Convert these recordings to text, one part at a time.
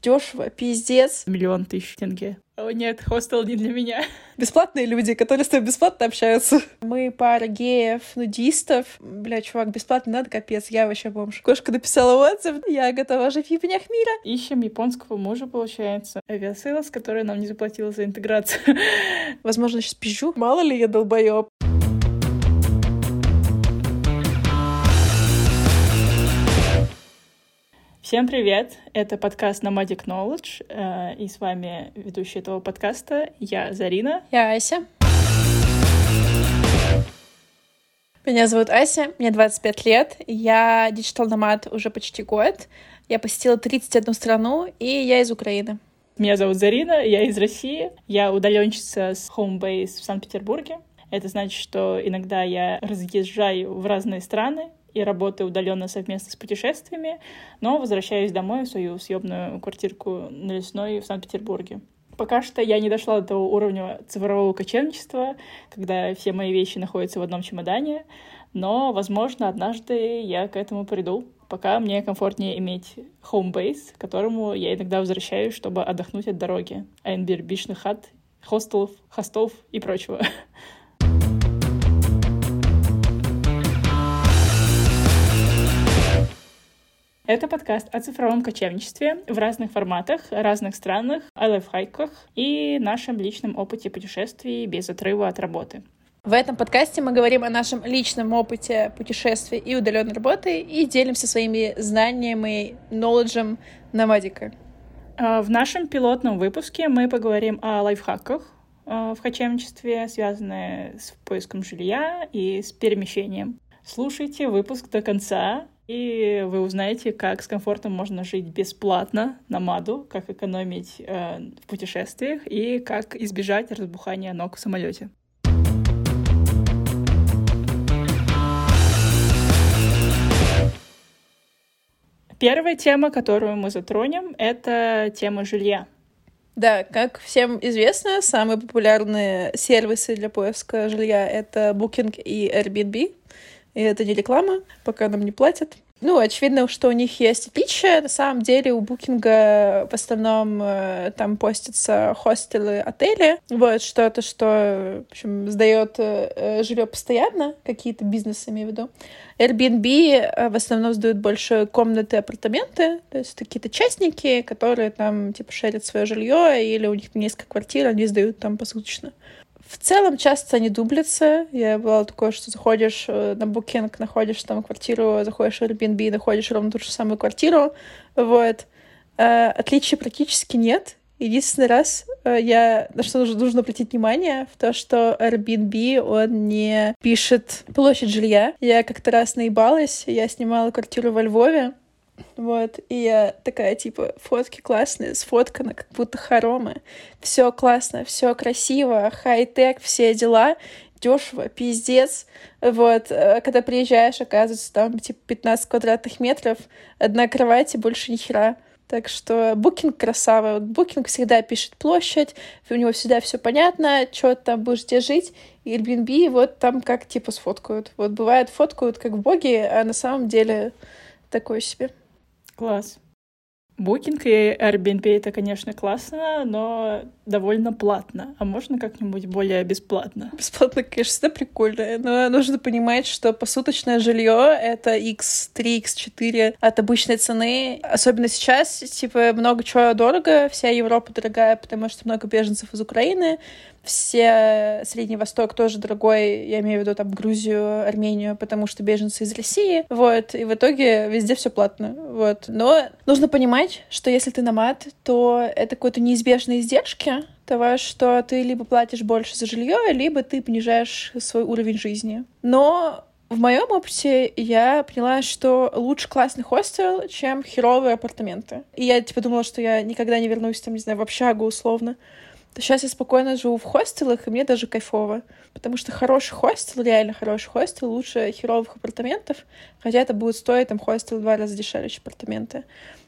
Дешево, пиздец. Миллион тысяч тенге. О нет, хостел не для меня. Бесплатные люди, которые с тобой бесплатно общаются. Мы пара геев, нудистов. Бля, чувак, бесплатно надо, капец, я вообще бомж. Кошка написала отзыв, я готова жить в ебенях мира. Ищем японского мужа, получается. Aviasales, который нам не заплатила за интеграцию. Возможно, сейчас пизжу. Мало ли я долбоёб. Всем привет! Это подкаст Nomadic Knowledge, э, и с вами ведущая этого подкаста я, Зарина. Я Ася. Меня зовут Ася, мне 25 лет, я digital nomad уже почти год. Я посетила 31 страну, и я из Украины. Меня зовут Зарина, я из России. Я удаленщица с home base в Санкт-Петербурге. Это значит, что иногда я разъезжаю в разные страны, и работаю удаленно совместно с путешествиями, но возвращаюсь домой в свою съемную квартирку на Лесной в Санкт-Петербурге. Пока что я не дошла до того уровня цифрового кочевничества, когда все мои вещи находятся в одном чемодане, но, возможно, однажды я к этому приду. Пока мне комфортнее иметь base, к которому я иногда возвращаюсь, чтобы отдохнуть от дороги, айнбирбичных хат, хостелов, хостов и прочего. Это подкаст о цифровом кочевничестве в разных форматах, разных странах, о лайфхайках и нашем личном опыте путешествий без отрыва от работы. В этом подкасте мы говорим о нашем личном опыте путешествий и удаленной работы и делимся своими знаниями и knowledge номадика. А, в нашем пилотном выпуске мы поговорим о лайфхаках а, в кочевничестве, связанные с поиском жилья и с перемещением. Слушайте выпуск до конца, и вы узнаете, как с комфортом можно жить бесплатно на Маду, как экономить э, в путешествиях и как избежать разбухания ног в самолете. Первая тема, которую мы затронем, это тема жилья. Да, как всем известно, самые популярные сервисы для поиска жилья — это Booking и Airbnb. И это не реклама, пока нам не платят. Ну, очевидно, что у них есть отличия. На самом деле у Букинга в основном э, там постятся хостелы, отели. Вот что-то, что, в общем, сдает э, жилье постоянно, какие-то бизнесы, имею в виду. Airbnb э, в основном сдают больше комнаты, апартаменты, то есть какие-то частники, которые там, типа, шерят свое жилье, или у них несколько квартир, они сдают там посуточно. В целом часто они дублятся. Я была такое, что заходишь э, на Booking, находишь там квартиру, заходишь в Airbnb, находишь ровно ту же самую квартиру. Вот. Э, отличий практически нет. Единственный раз э, я на что нужно, нужно обратить внимание, в то, что Airbnb, он не пишет площадь жилья. Я как-то раз наебалась, я снимала квартиру во Львове, вот, и я такая, типа, фотки классные, сфотканы, как будто хоромы. Все классно, все красиво, хай-тек, все дела, дешево, пиздец. Вот, э, когда приезжаешь, оказывается, там, типа, 15 квадратных метров, одна кровать и больше ни хера. Так что Booking красава. Booking всегда пишет площадь, у него всегда все понятно, что там будешь где жить. И Airbnb вот там как типа сфоткают. Вот бывает фоткают как в боге, а на самом деле такое себе. Класс. Букинг и Airbnb — это, конечно, классно, но довольно платно. А можно как-нибудь более бесплатно? Бесплатно, конечно, всегда прикольно, но нужно понимать, что посуточное жилье — это x3, x4 от обычной цены. Особенно сейчас, типа, много чего дорого, вся Европа дорогая, потому что много беженцев из Украины, все Средний Восток тоже дорогой, я имею в виду там Грузию, Армению, потому что беженцы из России, вот, и в итоге везде все платно, вот. Но нужно понимать, что если ты намат, то это какой-то неизбежные издержки, того, что ты либо платишь больше за жилье, либо ты понижаешь свой уровень жизни. Но в моем опыте я поняла, что лучше классный хостел, чем херовые апартаменты. И я типа думала, что я никогда не вернусь там, не знаю, в общагу условно то сейчас я спокойно живу в хостелах, и мне даже кайфово. Потому что хороший хостел, реально хороший хостел, лучше херовых апартаментов, хотя это будет стоить там хостел в два раза дешевле, чем апартаменты.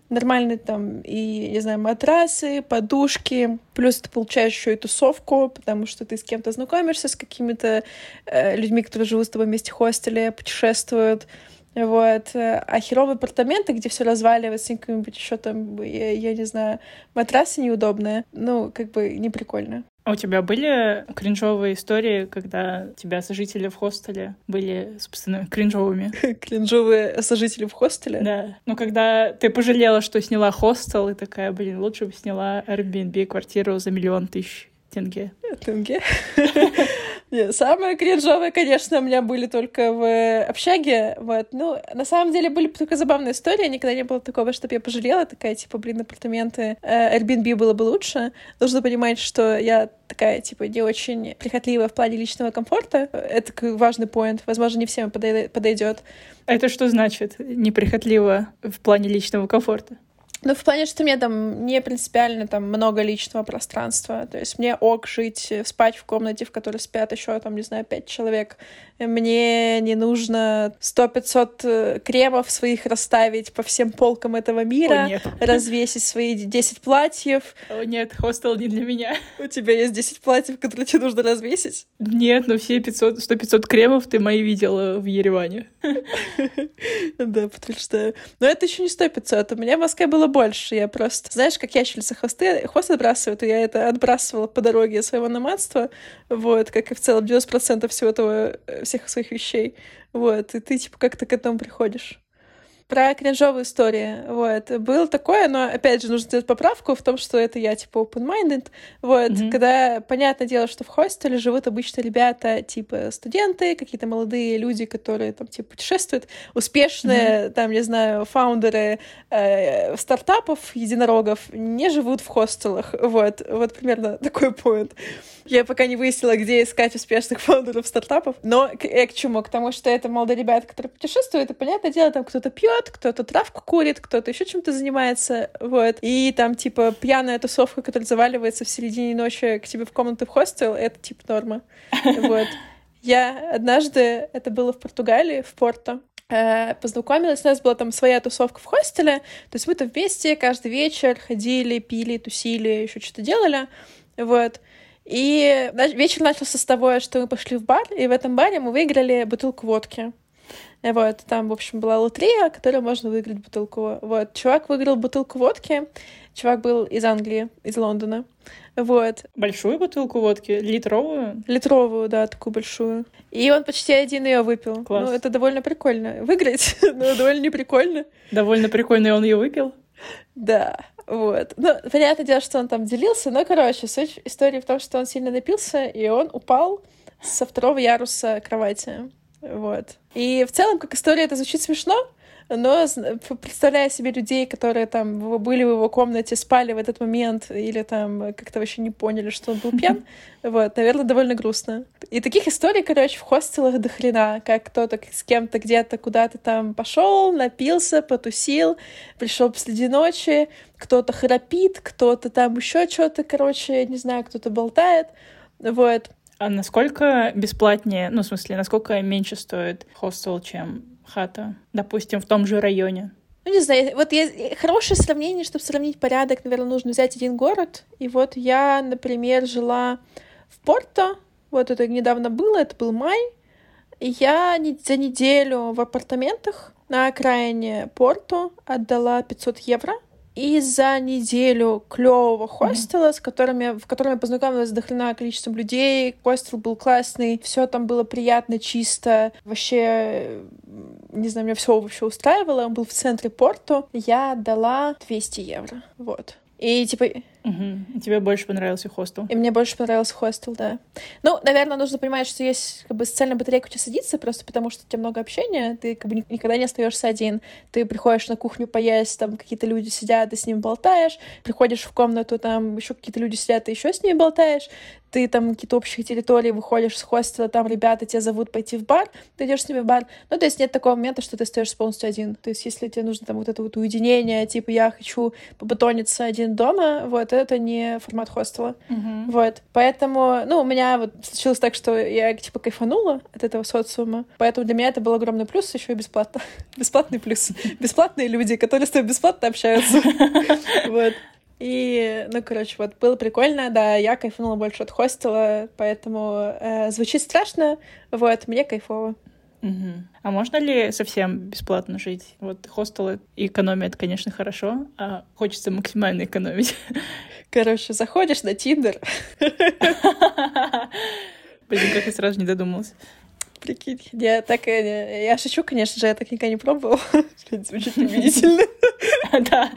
Нормальные там и, не знаю, матрасы, подушки, плюс ты получаешь еще и тусовку, потому что ты с кем-то знакомишься, с какими-то э, людьми, которые живут с тобой вместе в хостеле, путешествуют, вот, а херовые апартаменты, где все разваливается, какие-нибудь еще там, я, я не знаю, матрасы неудобные, ну, как бы не прикольно. А у тебя были кринжовые истории, когда тебя сожители в хостеле были, собственно, кринжовыми? Кринжовые сожители в хостеле? Да. Ну, когда ты пожалела, что сняла хостел, и такая, блин, лучше бы сняла Airbnb квартиру за миллион тысяч тенге. Тенге? Самые кринжовые, конечно, у меня были только в общаге, вот. Ну, на самом деле были только забавные истории, никогда не было такого, чтобы я пожалела, такая, типа, блин, апартаменты, э, Airbnb было бы лучше. Нужно понимать, что я такая, типа, не очень прихотливая в плане личного комфорта. Это важный поинт. Возможно, не всем подойдет. А это что значит неприхотливо в плане личного комфорта? Ну, в плане, что мне там не принципиально там много личного пространства. То есть мне ок жить, э, спать в комнате, в которой спят еще, там, не знаю, пять человек. Мне не нужно сто пятьсот э, кремов своих расставить по всем полкам этого мира, О, нет. развесить свои десять платьев. О, нет, хостел не для меня. У тебя есть десять платьев, которые тебе нужно развесить? Нет, но все 500, 100-500 кремов ты мои видела в Ереване. Да, что... Но это еще не сто пятьсот. У меня в Москве было больше. Я просто... Знаешь, как ящерица хвосты, хвост отбрасывают, и я это отбрасывала по дороге своего номадства, вот, как и в целом 90% всего этого, э, всех своих вещей, вот, и ты, типа, как-то к этому приходишь про кринжовые истории. Вот. Было такое, но, опять же, нужно сделать поправку в том, что это я, типа, open-minded. Вот. Mm-hmm. Когда, понятное дело, что в хостеле живут обычно ребята, типа, студенты, какие-то молодые люди, которые, там, типа, путешествуют, успешные, mm-hmm. там, не знаю, фаундеры э, стартапов, единорогов, не живут в хостелах. Вот. Вот примерно такой поинт. Я пока не выяснила, где искать успешных фаундеров стартапов. Но к, э, к чему? К тому, что это молодые ребята, которые путешествуют, и, понятное дело, там кто-то пьет, кто-то травку курит, кто-то еще чем-то занимается, вот. И там, типа, пьяная тусовка, которая заваливается в середине ночи к тебе в комнату в хостел, это, типа, норма. Вот. Я однажды, это было в Португалии, в Порто, э, познакомилась, у нас была там своя тусовка в хостеле, то есть мы там вместе каждый вечер ходили, пили, тусили, еще что-то делали, вот. И вечер начался с того, что мы пошли в бар, и в этом баре мы выиграли бутылку водки. Вот, там, в общем, была лотерея, которой можно выиграть бутылку. Вот, чувак выиграл бутылку водки. Чувак был из Англии, из Лондона. Вот. Большую бутылку водки? Литровую? Литровую, да, такую большую. И он почти один ее выпил. Класс. Ну, это довольно прикольно. Выиграть, но довольно неприкольно. Довольно прикольно, и он ее выпил? Да. Вот. Ну, понятное дело, что он там делился, но, короче, суть истории в том, что он сильно напился, и он упал со второго яруса кровати. Вот. И в целом, как история, это звучит смешно, но представляя себе людей, которые там были в его комнате, спали в этот момент или там как-то вообще не поняли, что он был пьян, вот, наверное, довольно грустно. И таких историй, короче, в хостелах до хрена, как кто-то с кем-то где-то куда-то там пошел, напился, потусил, пришел посреди ночи, кто-то храпит, кто-то там еще что-то, короче, не знаю, кто-то болтает, вот. А насколько бесплатнее, ну, в смысле, насколько меньше стоит хостел, чем хата, допустим, в том же районе? Ну, не знаю, вот есть хорошее сравнение, чтобы сравнить порядок, наверное, нужно взять один город. И вот я, например, жила в Порто, вот это недавно было, это был май, и я за неделю в апартаментах на окраине Порту отдала 500 евро — и за неделю клевого хостела, mm-hmm. с которыми, в котором я познакомилась с дохрена количеством людей, хостел был классный, все там было приятно, чисто, вообще, не знаю, меня все вообще устраивало, он был в центре порту, я дала 200 евро, вот. И типа Угу. Тебе больше понравился хостел? И мне больше понравился хостел, да. Ну, наверное, нужно понимать, что есть как бы социальная батарейка у тебя садится, просто потому что у тебя много общения, ты как бы никогда не остаешься один. Ты приходишь на кухню поесть, там какие-то люди сидят, ты с ними болтаешь, приходишь в комнату, там еще какие-то люди сидят, ты еще с ними болтаешь, ты там какие-то общие территории выходишь с хостела, там ребята тебя зовут пойти в бар, ты идешь с ними в бар. Ну, то есть нет такого момента, что ты остаешься полностью один. То есть если тебе нужно там вот это вот уединение, типа я хочу побатониться один дома, вот, это не формат хостела. Mm-hmm. Вот. Поэтому, ну, у меня вот случилось так, что я, типа, кайфанула от этого социума. Поэтому для меня это был огромный плюс, еще и бесплатно. Бесплатный плюс. Бесплатные люди, которые с тобой бесплатно общаются. Вот. И, ну, короче, вот было прикольно, да, я кайфанула больше от хостела, поэтому э, звучит страшно, вот, мне кайфово. Угу. А можно ли совсем бесплатно жить? Вот хостелы экономят, конечно, хорошо, а хочется максимально экономить. Короче, заходишь на Тиндер. Блин, как я сразу не додумалась. Прикинь. Я так... э, Я шучу, конечно же, я так никогда не пробовала. Звучит убедительно. Да.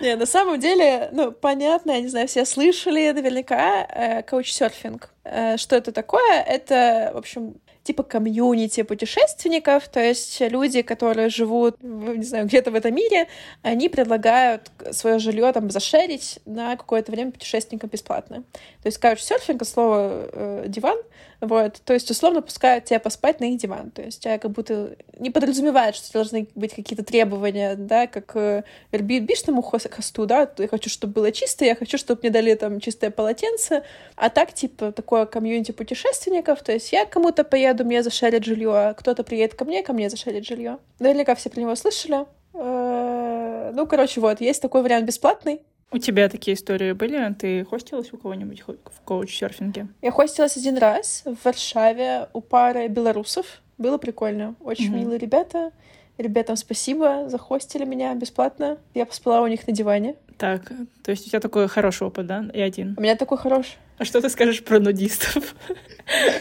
Не, на самом деле, ну, понятно, я не знаю, все слышали наверняка э, каучсерфинг. Э, Что это такое? Это, в общем, типа комьюнити путешественников, то есть люди, которые живут, не знаю, где-то в этом мире, они предлагают свое жилье там зашерить на какое-то время путешественникам бесплатно. То есть каучсерфинг, от слова э, диван, вот, то есть условно пускают тебя поспать на их диван, то есть тебя как будто не подразумевают, что должны быть какие-то требования, да, как э, Airbnb-шному хос- хосту, да, я хочу, чтобы было чисто, я хочу, чтобы мне дали там чистое полотенце, а так, типа, такое комьюнити путешественников, то есть я кому-то поеду, мне зашарят жилье, а кто-то приедет ко мне, ко мне зашарит жилье. Наверняка все про него слышали. Э, Ну, короче, вот, есть такой вариант бесплатный. У тебя такие истории были? Ты хостилась у кого-нибудь в коуч-серфинге? Я хостилась один раз в Варшаве у пары белорусов. Было прикольно. Очень Мгм. милые ребята. Ребятам спасибо, захостили меня бесплатно. Я поспала у них на диване. Так, то есть у тебя такой хороший опыт, да? И один. У меня такой хороший. А что ты скажешь про нудистов?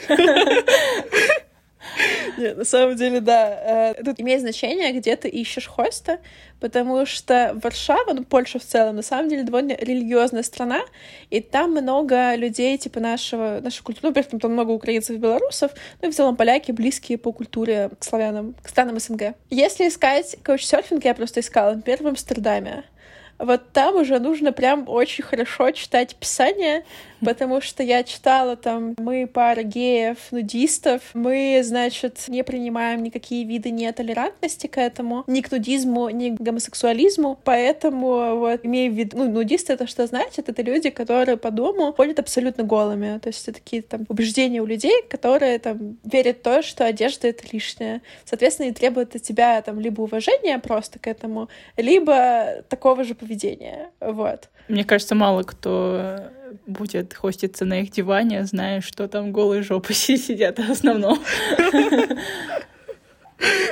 Нет, на самом деле, да. э, Тут имеет значение, где ты ищешь хоста, потому что Варшава, ну, Польша в целом, на самом деле довольно религиозная страна, и там много людей, типа нашего, нашей культуры, ну, при этом там много украинцев и белорусов, ну, и в целом поляки близкие по культуре к славянам, к странам СНГ. Если искать каучсерфинг, я просто искала, например, в Амстердаме. Вот там уже нужно прям очень хорошо читать писание, потому что я читала там, мы пара геев, нудистов, мы, значит, не принимаем никакие виды нетолерантности к этому, ни к нудизму, ни к гомосексуализму, поэтому вот, имея в виду, ну, нудисты это что значит? Это люди, которые по дому ходят абсолютно голыми, то есть это такие там убеждения у людей, которые там верят в то, что одежда — это лишнее. Соответственно, и требуют от тебя там либо уважения просто к этому, либо такого же поведения, вот. Мне кажется, мало кто будет хоститься на их диване, зная, что там голые жопы сидят в основном.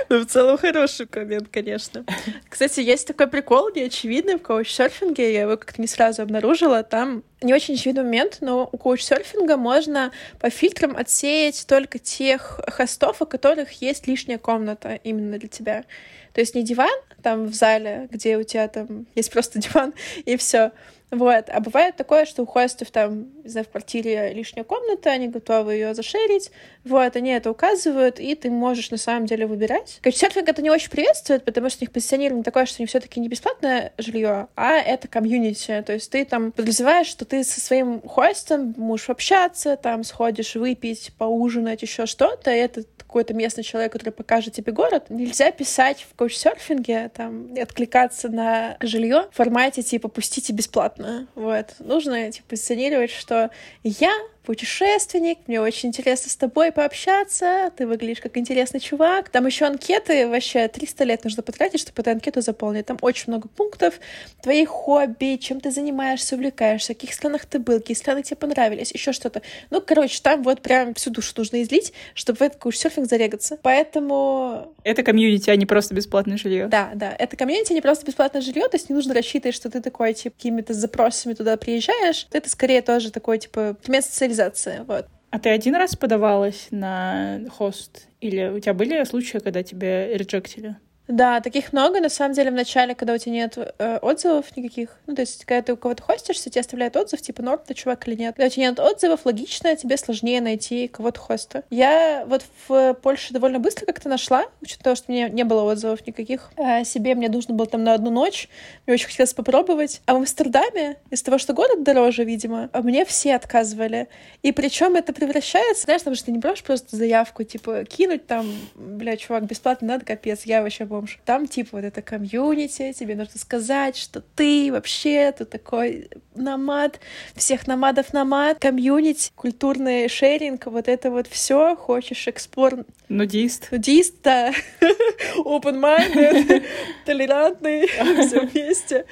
Ну, в целом хороший коммент, конечно. Кстати, есть такой прикол неочевидный в коуч-серфинге, я его как-то не сразу обнаружила. Там не очень очевидный момент, но у коуч-серфинга можно по фильтрам отсеять только тех хостов, у которых есть лишняя комната именно для тебя. То есть не диван там в зале, где у тебя там есть просто диван, и все. Вот. А бывает такое, что у хостов там, не знаю, в квартире лишняя комната, они готовы ее зашерить. Вот, они это указывают, и ты можешь на самом деле выбирать. Каучсерфинг это не очень приветствует, потому что у них позиционирование такое, что они все таки не бесплатное жилье, а это комьюнити. То есть ты там подразумеваешь, что ты со своим хостом можешь общаться, там сходишь выпить, поужинать, еще что-то, и это какой-то местный человек, который покажет тебе город. Нельзя писать в каучсерфинге, там, откликаться на жилье в формате типа «пустите бесплатно». Вот. Нужно типа позиционировать, что я путешественник, мне очень интересно с тобой пообщаться, ты выглядишь как интересный чувак. Там еще анкеты, вообще 300 лет нужно потратить, чтобы эту анкету заполнить. Там очень много пунктов, твои хобби, чем ты занимаешься, увлекаешься, в каких странах ты был, какие страны тебе понравились, еще что-то. Ну, короче, там вот прям всю душу нужно излить, чтобы в этот каучсерфинг зарегаться. Поэтому Это комьюнити, а не просто бесплатное жилье. да, да. Это комьюнити не просто бесплатное жилье, то есть не нужно рассчитывать, что ты такой, типа, какими-то запросами туда приезжаешь. Это скорее тоже такой, типа, предмет социализации. Вот. А ты один раз подавалась на хост? Или у тебя были случаи, когда тебя реджектили? Да, таких много. На самом деле, в начале, когда у тебя нет э, отзывов никаких, ну, то есть, когда ты у кого-то хостишься, тебе оставляют отзыв, типа, норм ты чувак или нет. Когда у тебя нет отзывов, логично, тебе сложнее найти кого-то хоста. Я вот в Польше довольно быстро как-то нашла, учитывая того, что у меня не было отзывов никаких. А себе мне нужно было там на одну ночь, мне очень хотелось попробовать. А в Амстердаме, из-за того, что город дороже, видимо, мне все отказывали. И причем это превращается, знаешь, там же ты не можешь просто заявку, типа, кинуть там, бля, чувак, бесплатно надо, капец, я вообще бомж. Там, типа, вот это комьюнити, тебе нужно сказать, что ты вообще, ты такой намад, всех намадов намад, комьюнити, культурный шеринг, вот это вот все, хочешь эксплор Нудист. нудист, да, open-minded, толерантный, все вместе.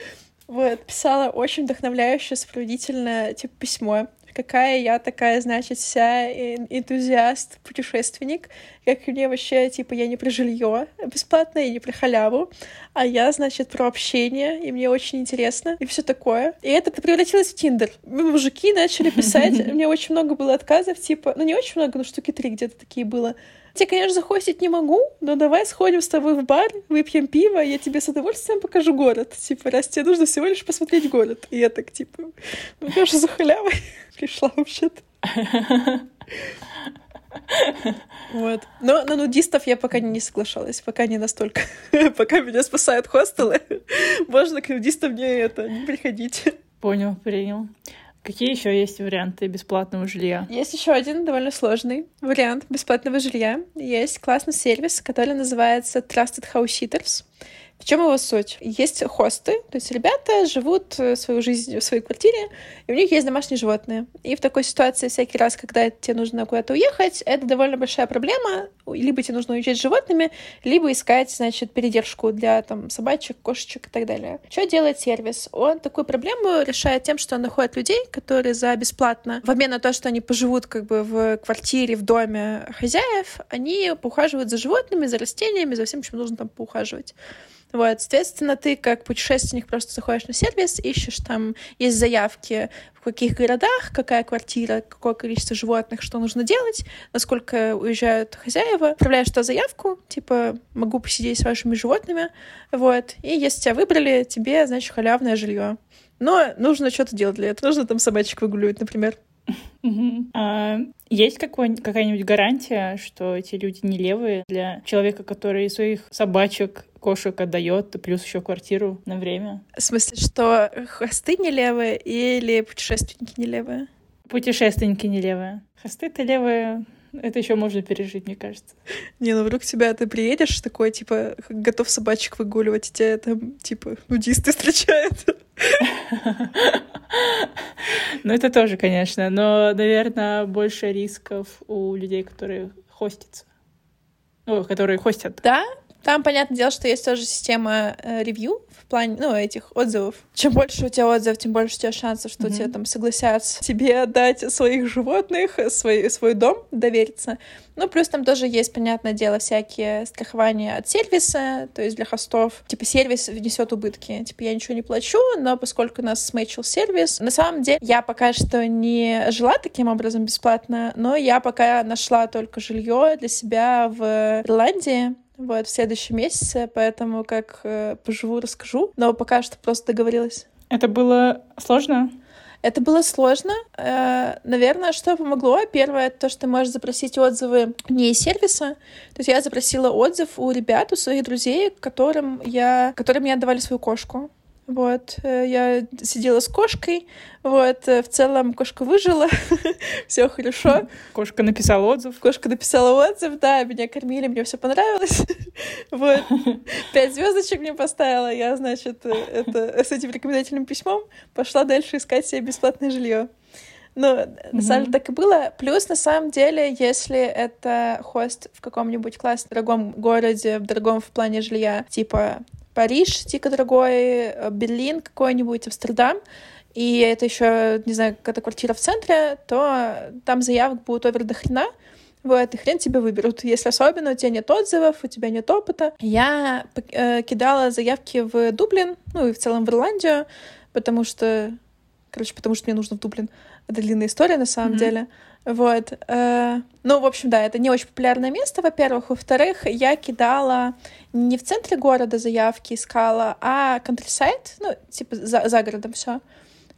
Вот, писала очень вдохновляющее, сопроводительное, типа, письмо. Какая я такая, значит, вся энтузиаст, путешественник, как мне вообще, типа, я не про жилье бесплатное, и не про халяву, а я, значит, про общение, и мне очень интересно, и все такое. И это превратилось в Тиндер. Мужики начали писать, мне очень много было отказов, типа, ну не очень много, но штуки три где-то такие было. Тебе, конечно, захостить не могу, но давай сходим с тобой в бар, выпьем пиво, я тебе с удовольствием покажу город. Типа, раз тебе нужно всего лишь посмотреть город. И я так, типа, ну же за халявой пришла вообще-то. Вот. Но на нудистов я пока не соглашалась, пока не настолько. пока меня спасают хостелы, можно к нудистам не это, не приходить. Понял, принял. Какие еще есть варианты бесплатного жилья? Есть еще один довольно сложный вариант бесплатного жилья. Есть классный сервис, который называется Trusted House Sitters. В чем его суть? Есть хосты, то есть ребята живут э, свою жизнь в своей квартире, и у них есть домашние животные. И в такой ситуации всякий раз, когда тебе нужно куда-то уехать, это довольно большая проблема. Либо тебе нужно уезжать с животными, либо искать, значит, передержку для там собачек, кошечек и так далее. Что делает сервис? Он такую проблему решает тем, что он находит людей, которые за бесплатно, в обмен на то, что они поживут как бы в квартире, в доме хозяев, они поухаживают за животными, за растениями, за всем, чем нужно там поухаживать. Вот, соответственно, ты как путешественник просто заходишь на сервис, ищешь там, есть заявки, в каких городах, какая квартира, какое количество животных, что нужно делать, насколько уезжают хозяева. Отправляешь туда заявку, типа, могу посидеть с вашими животными, вот, и если тебя выбрали, тебе, значит, халявное жилье. Но нужно что-то делать для этого. Нужно там собачек выгуливать, например. А есть какая-нибудь гарантия, что эти люди не левые для человека, который своих собачек кошек отдает, плюс еще квартиру на время. В смысле, что хосты не левые или путешественники не левые? Путешественники не левые. Хосты-то левые, это еще можно пережить, мне кажется. Не, ну вдруг тебя ты приедешь такой, типа, готов собачек выгуливать, и тебя там, типа, нудисты встречают. Ну, это тоже, конечно, но, наверное, больше рисков у людей, которые хостятся. Ну, которые хостят. Да, там, понятное дело, что есть тоже система э, ревью в плане, ну, этих отзывов. Чем больше у тебя отзывов, тем больше у тебя шансов, что mm-hmm. тебе там согласятся тебе отдать своих животных, свой, свой дом, довериться. Ну, плюс там тоже есть, понятное дело, всякие страхования от сервиса, то есть для хостов. Типа сервис внесет убытки. Типа я ничего не плачу, но поскольку нас смечил сервис, на самом деле я пока что не жила таким образом бесплатно, но я пока нашла только жилье для себя в Ирландии, вот, в следующем месяце, поэтому как э, поживу, расскажу. Но пока что просто договорилась. Это было сложно? Это было сложно. Э, наверное, что помогло? Первое, то, что ты можешь запросить отзывы не из сервиса. То есть я запросила отзыв у ребят, у своих друзей, которым я, которым мне отдавали свою кошку. Вот, э, я сидела с кошкой, вот, э, в целом кошка выжила, все хорошо. Кошка написала отзыв. Кошка написала отзыв, да, меня кормили, мне все понравилось. вот, пять звездочек мне поставила, я, значит, э, это, с этим рекомендательным письмом пошла дальше искать себе бесплатное жилье. Ну, mm-hmm. на самом деле так и было. Плюс, на самом деле, если это хост в каком-нибудь классном дорогом городе, в дорогом в плане жилья, типа Париж дико дорогой, э, Берлин какой-нибудь, Амстердам, и это еще, не знаю, какая-то квартира в центре, то там заявок будет овер до хрена, вот, и хрен тебя выберут. Если особенно у тебя нет отзывов, у тебя нет опыта. Я э, кидала заявки в Дублин, ну и в целом в Ирландию, потому что, короче, потому что мне нужно в Дублин. Это длинная история на самом mm-hmm. деле. Вот. Э, ну, в общем, да, это не очень популярное место, во-первых. Во-вторых, я кидала не в центре города заявки искала, а countryside, ну, типа за, за городом все.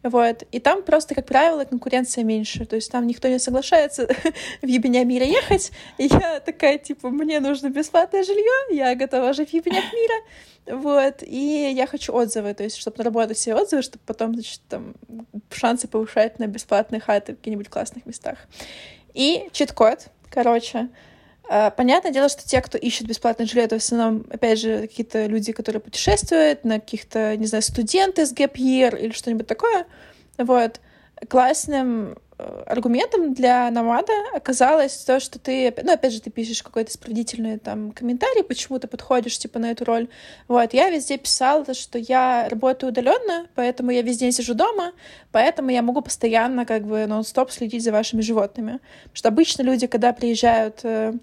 Вот. И там просто, как правило, конкуренция меньше. То есть там никто не соглашается в ебеня мира ехать. И я такая, типа, мне нужно бесплатное жилье, я готова жить в ебенях мира. Вот. И я хочу отзывы, то есть, чтобы наработать все отзывы, чтобы потом, значит, там, шансы повышать на бесплатные хаты в каких-нибудь классных местах. И чит-код, короче, Понятное дело, что те, кто ищет бесплатное жилье, это в основном, опять же, какие-то люди, которые путешествуют, на каких-то, не знаю, студенты с year или что-нибудь такое. Вот. Классным аргументом для намада оказалось то, что ты, ну, опять же, ты пишешь какой-то справедительный там комментарий, почему ты подходишь, типа, на эту роль. Вот, я везде писала, что я работаю удаленно, поэтому я весь день сижу дома, поэтому я могу постоянно, как бы, нон-стоп следить за вашими животными. Потому что обычно люди, когда приезжают э,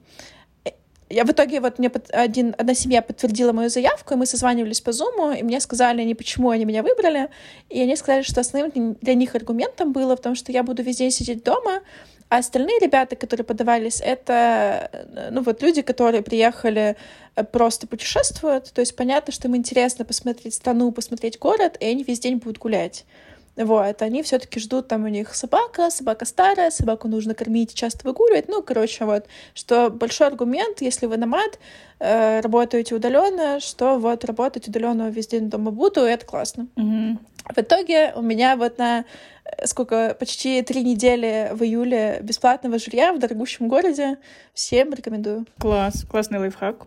я в итоге, вот мне один, одна семья подтвердила мою заявку, и мы созванивались по Зуму, и мне сказали они, почему они меня выбрали, и они сказали, что основным для них аргументом было в том, что я буду весь день сидеть дома, а остальные ребята, которые подавались, это, э, ну вот люди, которые приехали э, просто путешествуют, то есть понятно, что им интересно посмотреть страну, посмотреть город, и они весь день будут гулять. Вот, они все таки ждут, там у них собака, собака старая, собаку нужно кормить, часто выгуливать. Ну, короче, вот, что большой аргумент, если вы намат, э, работаете удаленно, что вот работать удаленно весь день дома буду, и это классно. Mm-hmm. В итоге у меня вот на э, сколько, почти три недели в июле бесплатного жилья в дорогущем городе. Всем рекомендую. Класс, классный лайфхак.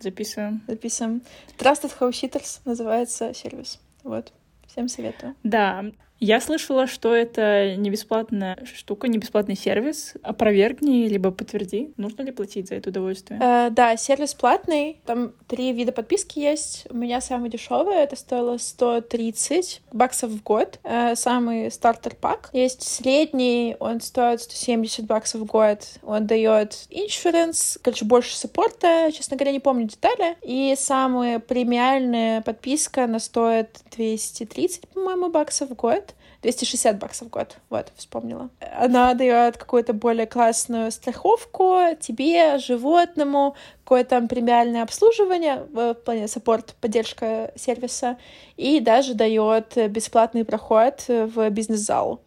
Записываем. Записываем. Trusted House Sitters называется сервис. Вот. Всем советую. Да, я слышала, что это не бесплатная штука, не бесплатный сервис. Опровергни, либо подтверди. Нужно ли платить за это удовольствие? Э, да, сервис платный. Там три вида подписки есть. У меня самый дешевый. Это стоило 130 баксов в год. Э, самый стартер пак. Есть средний, он стоит 170 баксов в год. Он дает иншуранс, короче, больше саппорта. Честно говоря, не помню детали. И самая премиальная подписка, она стоит 230, по-моему, баксов в год. 260 баксов в год. Вот, вспомнила. Она дает какую-то более классную страховку тебе, животному, какое-то премиальное обслуживание в плане саппорт, поддержка сервиса, и даже дает бесплатный проход в бизнес-зал.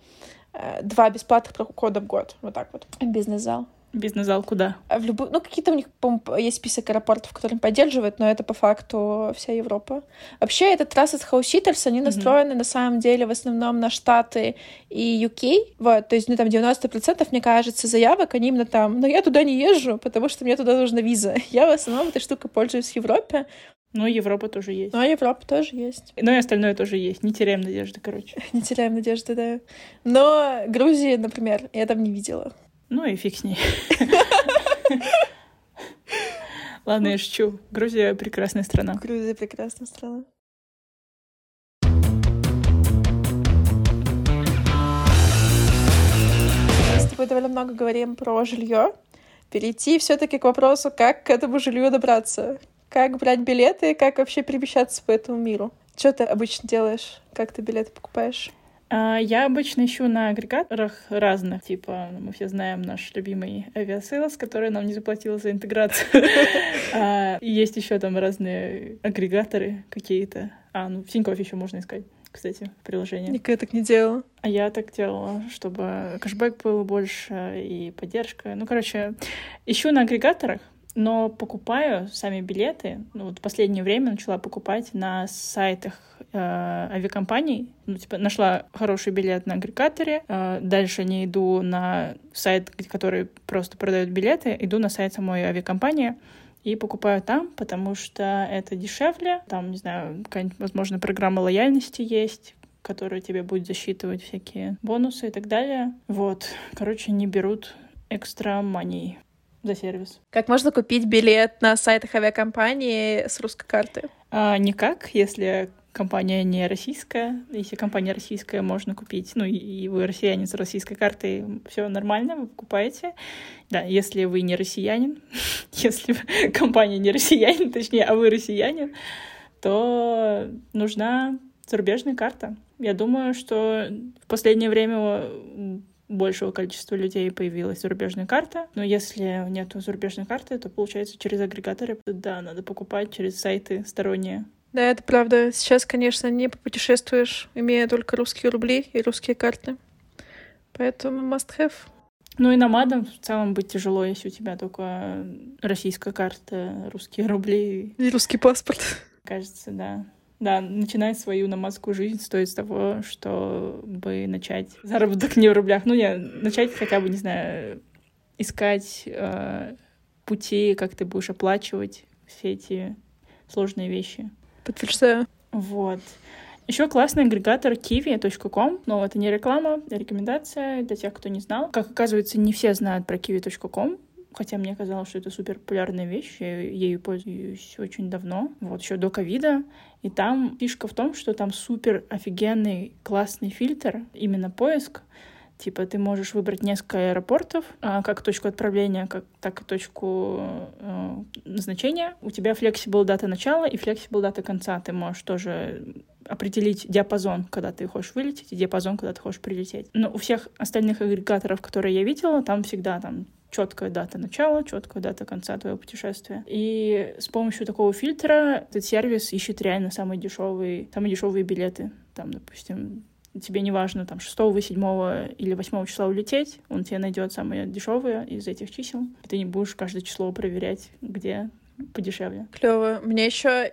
Э, два бесплатных прохода в год. Вот так вот. Бизнес-зал. Бизнес-зал куда? А в любую... Ну, какие-то у них, по есть список аэропортов, которые поддерживают, но это по факту вся Европа. Вообще, этот Trusted House Sitters, они mm-hmm. настроены на самом деле в основном на Штаты и UK. Вот, то есть, ну, там 90%, мне кажется, заявок, они именно там. Но я туда не езжу, потому что мне туда нужна виза. Я в основном этой штукой пользуюсь в Европе. Ну, Европа тоже есть. Ну, Европа тоже есть. Ну, и остальное тоже есть. Не теряем надежды, короче. Не теряем надежды, да. Но Грузии, например, я там не видела. Ну и фиг с ней. Ладно, я шучу. Грузия — прекрасная страна. Грузия — прекрасная страна. Мы с тобой довольно много говорим про жилье. Перейти все-таки к вопросу, как к этому жилью добраться. Как брать билеты, как вообще перемещаться по этому миру. Что ты обычно делаешь? Как ты билеты покупаешь? А, я обычно ищу на агрегаторах разных, типа, мы все знаем наш любимый Aviasales, который нам не заплатил за интеграцию. А, есть еще там разные агрегаторы какие-то. А, ну, в Тинькофф еще можно искать кстати, в приложении. Никогда так не делала. А я так делала, чтобы кэшбэк был больше и поддержка. Ну, короче, ищу на агрегаторах, но покупаю сами билеты. Ну, вот в последнее время начала покупать на сайтах э, авиакомпаний. Ну, типа, нашла хороший билет на агрегаторе. Э, дальше не иду на сайт, который просто продает билеты, иду на сайт самой авиакомпании и покупаю там, потому что это дешевле. Там, не знаю, какая-нибудь, возможно, программа лояльности есть, которая тебе будет засчитывать всякие бонусы и так далее. Вот. Короче, не берут экстра money за сервис. Как можно купить билет на сайтах авиакомпании с русской карты? А, никак, если компания не российская. Если компания российская, можно купить. Ну, и вы россиянин с российской картой, все нормально, вы покупаете. Да, если вы не россиянин, если компания не россиянин, точнее, а вы россиянин, то нужна зарубежная карта. Я думаю, что в последнее время большего количества людей появилась зарубежная карта. Но если нет зарубежной карты, то получается через агрегаторы. Да, надо покупать через сайты сторонние. Да, это правда. Сейчас, конечно, не попутешествуешь, имея только русские рубли и русские карты. Поэтому must have. Ну и намадом в целом быть тяжело, если у тебя только российская карта, русские рубли. И русский паспорт. Кажется, да. Да, начинать свою намазскую жизнь стоит с того, чтобы начать заработок не в рублях. Ну, не, начать хотя бы, не знаю, искать э, пути, как ты будешь оплачивать все эти сложные вещи. Подтверждаю. Вот. Еще классный агрегатор kiwi.com, но это не реклама, это рекомендация для тех, кто не знал. Как оказывается, не все знают про kiwi.com, хотя мне казалось, что это супер популярная вещь, я ею пользуюсь очень давно, вот еще до ковида, и там фишка в том, что там супер офигенный классный фильтр, именно поиск, Типа ты можешь выбрать несколько аэропортов, а, как точку отправления, как, так и точку э, назначения. У тебя flexible дата начала и flexible дата конца. Ты можешь тоже определить диапазон, когда ты хочешь вылететь, и диапазон, когда ты хочешь прилететь. Но у всех остальных агрегаторов, которые я видела, там всегда там четкая дата начала, четкая дата конца твоего путешествия. И с помощью такого фильтра этот сервис ищет реально самые дешевые, самые дешевые билеты. Там, допустим, тебе не важно, там, 6, 7 или 8 числа улететь, он тебе найдет самые дешевые из этих чисел, и ты не будешь каждое число проверять, где подешевле. Клево. Мне еще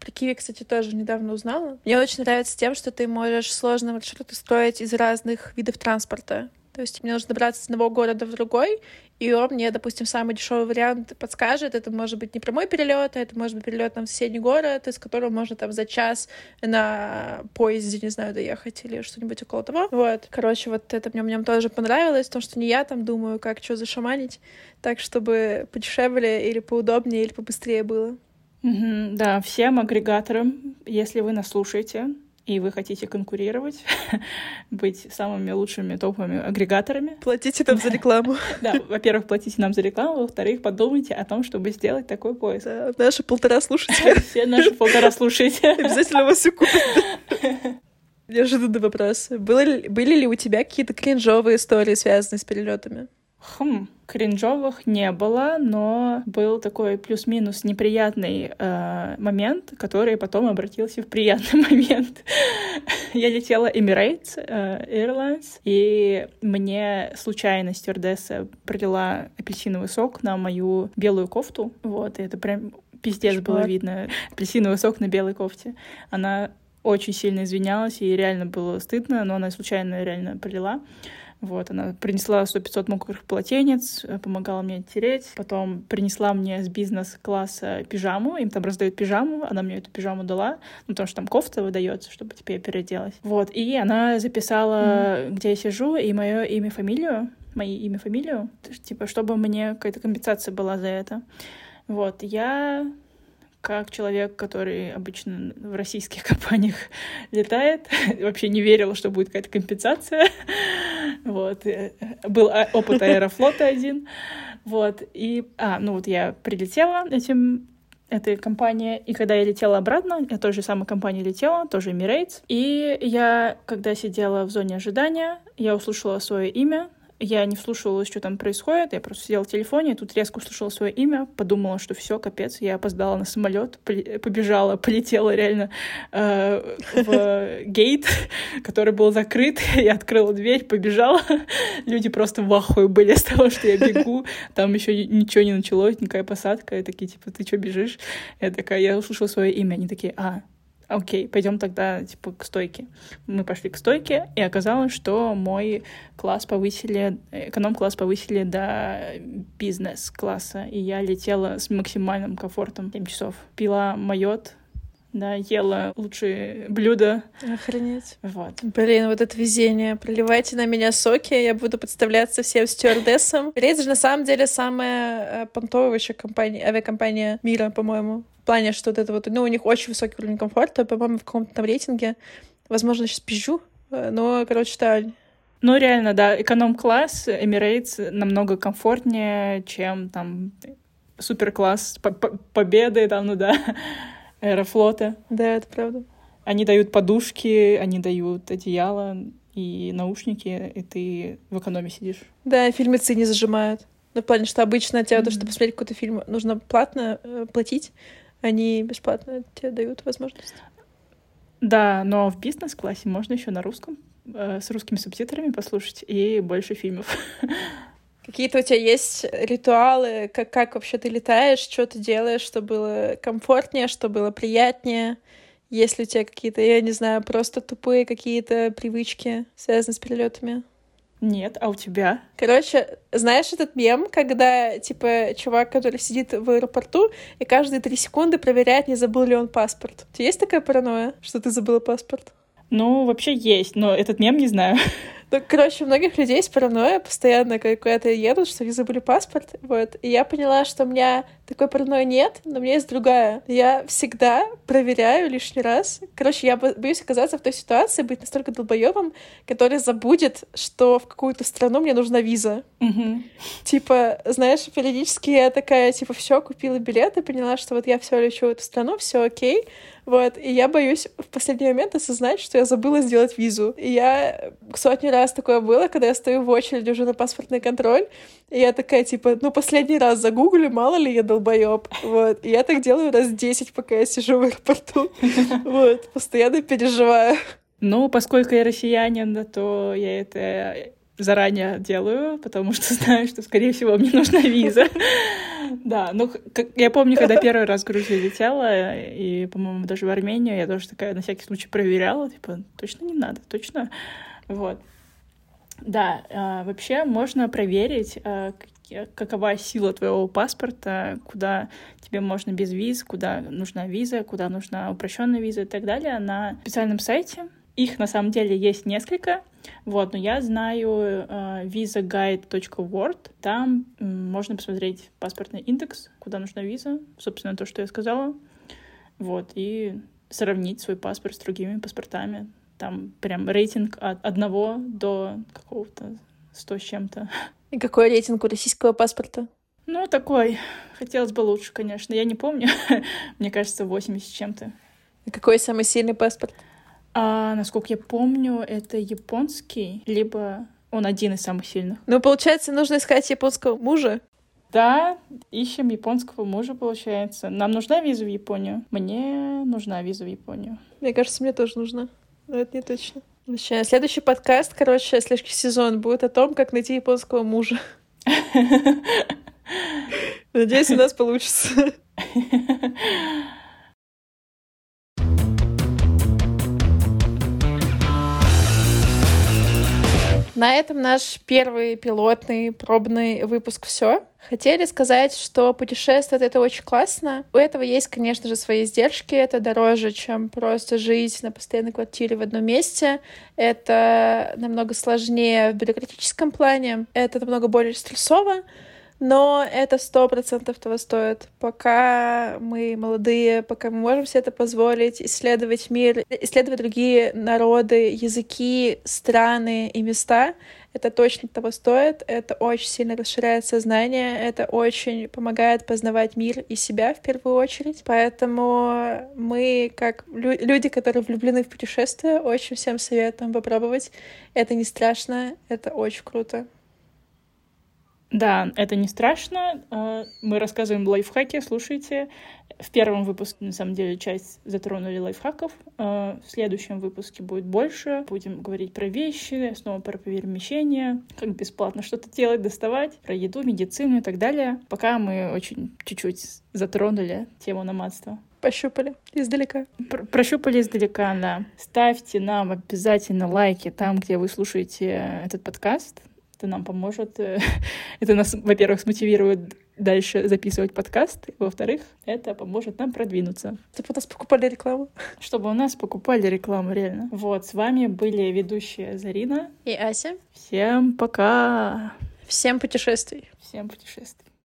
про Киви, кстати, тоже недавно узнала. Мне очень нравится тем, что ты можешь сложные маршруты строить из разных видов транспорта. То есть мне нужно добраться с одного города в другой, и он мне, допустим, самый дешевый вариант подскажет. Это может быть не прямой перелет, а это может быть перелет там, в соседний город, из которого можно там за час на поезде, не знаю, доехать или что-нибудь около того. Вот. Короче, вот это мне, мне тоже понравилось, потому что не я там думаю, как что зашаманить, так, чтобы подешевле или поудобнее, или побыстрее было. Mm-hmm, да, всем агрегаторам, если вы нас слушаете, и вы хотите конкурировать, быть самыми лучшими топовыми агрегаторами. Платите нам за рекламу. Да, во-первых, платите нам за рекламу, во-вторых, подумайте о том, чтобы сделать такой поиск. Да, наши полтора слушателя. Все наши полтора слушателя. Обязательно вас все купят. Неожиданный вопрос. Были, были ли у тебя какие-то кринжовые истории, связанные с перелетами? Хм, кринжовых не было, но был такой плюс-минус неприятный э, момент, который потом обратился в приятный момент. Я летела Emirates э, Airlines, и мне случайно стюардесса пролила апельсиновый сок на мою белую кофту. Вот, и это прям пиздец Шпат. было видно. Апельсиновый сок на белой кофте. Она очень сильно извинялась, и реально было стыдно, но она случайно реально пролила. Вот, она принесла 100-500 мокрых полотенец, э, помогала мне тереть. Потом принесла мне с бизнес-класса пижаму. Им там раздают пижаму. Она мне эту пижаму дала, ну, потому что там кофта выдается, чтобы теперь переоделась. Вот, и она записала, mm-hmm. где я сижу, и мое имя, фамилию, мои имя, фамилию, типа, чтобы мне какая-то компенсация была за это. Вот, я как человек, который обычно в российских компаниях летает, вообще не верил, что будет какая-то компенсация. Вот. Э, был а, опыт аэрофлота один. Вот. И, а, ну вот я прилетела этим этой компании. И когда я летела обратно, я той же самой компании летела, тоже Emirates. И я, когда сидела в зоне ожидания, я услышала свое имя, я не вслушивалась, что там происходит, я просто сидела в телефоне, и тут резко услышала свое имя, подумала, что все, капец, я опоздала на самолет, побежала, полетела реально э, в гейт, который был закрыт, я открыла дверь, побежала, люди просто в ахуе были с того, что я бегу, там еще ничего не началось, никакая посадка, и такие, типа, ты что бежишь? Я такая, я услышала свое имя, они такие, а, окей, пойдем тогда, типа, к стойке. Мы пошли к стойке, и оказалось, что мой класс повысили, эконом-класс повысили до бизнес-класса, и я летела с максимальным комфортом 7 часов. Пила майот, да, ела лучшие блюда. Охренеть. Вот. Блин, вот это везение. Проливайте на меня соки, я буду подставляться всем стюардессам. Рейд же на самом деле самая э, понтовая компания, авиакомпания мира, по-моему. В плане, что вот это вот, ну, у них очень высокий уровень комфорта, по-моему, в каком-то там рейтинге. Возможно, сейчас пизжу, э, но, короче, да, ну, реально, да, эконом-класс Emirates намного комфортнее, чем там супер-класс Победы, там, ну да, Аэрофлота. Да, это правда. Они дают подушки, они дают одеяло и наушники, и ты в экономе сидишь. Да, фильмецы не зажимают. Ну, в плане, что обычно тебе, mm-hmm. чтобы посмотреть какой-то фильм, нужно платно э, платить, они бесплатно тебе дают возможность. Да, но в бизнес-классе можно еще на русском, э, с русскими субтитрами послушать и больше фильмов. Какие-то у тебя есть ритуалы, как, как вообще ты летаешь, что ты делаешь, чтобы было комфортнее, чтобы было приятнее? Есть ли у тебя какие-то, я не знаю, просто тупые какие-то привычки, связанные с перелетами? Нет, а у тебя? Короче, знаешь этот мем, когда, типа, чувак, который сидит в аэропорту и каждые три секунды проверяет, не забыл ли он паспорт. У тебя есть такая паранойя, что ты забыла паспорт? Ну, вообще есть, но этот мем не знаю. Ну, короче, у многих людей есть паранойя постоянно, когда куда-то едут, что они забыли паспорт. Вот. И я поняла, что у меня такой паранойи нет, но у меня есть другая. Я всегда проверяю лишний раз. Короче, я боюсь оказаться в той ситуации, быть настолько долбоебом, который забудет, что в какую-то страну мне нужна виза. Угу. Типа, знаешь, периодически я такая, типа, все, купила билет и поняла, что вот я все лечу в эту страну, все окей. Вот, и я боюсь в последний момент осознать, что я забыла сделать визу. И я сотни раз такое было, когда я стою в очереди уже на паспортный контроль, и я такая, типа, ну, последний раз загуглю, мало ли я долбоеб. Вот. И я так делаю раз десять, пока я сижу в аэропорту. Вот. Постоянно переживаю. Ну, поскольку я россиянин, то я это заранее делаю, потому что знаю, что, скорее всего, мне нужна виза. Да, ну, я помню, когда первый раз в Грузию летела, и, по-моему, даже в Армению, я тоже такая на всякий случай проверяла, типа, точно не надо, точно. Вот. Да, а, вообще можно проверить, а, какова сила твоего паспорта, куда тебе можно без виз, куда нужна виза, куда нужна упрощенная виза и так далее на специальном сайте. Их на самом деле есть несколько, вот, но я знаю uh, visaguide.word. Там можно посмотреть паспортный индекс, куда нужна виза, собственно, то, что я сказала. Вот, и сравнить свой паспорт с другими паспортами. Там прям рейтинг от одного до какого-то сто с чем-то. И какой рейтинг у российского паспорта? Ну, такой. Хотелось бы лучше, конечно. Я не помню. Мне кажется, 80 с чем-то. И какой самый сильный паспорт? А, насколько я помню, это японский, либо он один из самых сильных. Ну, получается, нужно искать японского мужа. Да, ищем японского мужа, получается. Нам нужна виза в Японию? Мне нужна виза в Японию. Мне кажется, мне тоже нужна. Но это не точно. Вообще, следующий подкаст, короче, следующий сезон будет о том, как найти японского мужа. Надеюсь, у нас получится. На этом наш первый пилотный пробный выпуск все. Хотели сказать, что путешествовать это очень классно. У этого есть, конечно же, свои издержки. Это дороже, чем просто жить на постоянной квартире в одном месте. Это намного сложнее в бюрократическом плане. Это намного более стрессово но это сто процентов того стоит. Пока мы молодые, пока мы можем себе это позволить, исследовать мир, исследовать другие народы, языки, страны и места, это точно того стоит. Это очень сильно расширяет сознание, это очень помогает познавать мир и себя в первую очередь. Поэтому мы, как лю- люди, которые влюблены в путешествия, очень всем советуем попробовать. Это не страшно, это очень круто. Да, это не страшно. А, мы рассказываем лайфхаки, слушайте. В первом выпуске, на самом деле, часть затронули лайфхаков. А, в следующем выпуске будет больше. Будем говорить про вещи, снова про перемещение, как бесплатно что-то делать, доставать, про еду, медицину и так далее. Пока мы очень чуть-чуть затронули тему номадства. Пощупали издалека. Пр прощупали издалека, да. Ставьте нам обязательно лайки там, где вы слушаете этот подкаст это нам поможет. Э, это нас, во-первых, смотивирует дальше записывать подкаст, во-вторых, это поможет нам продвинуться. Чтобы у нас покупали рекламу. Чтобы у нас покупали рекламу, реально. Вот, с вами были ведущие Зарина и Ася. Всем пока! Всем путешествий! Всем путешествий!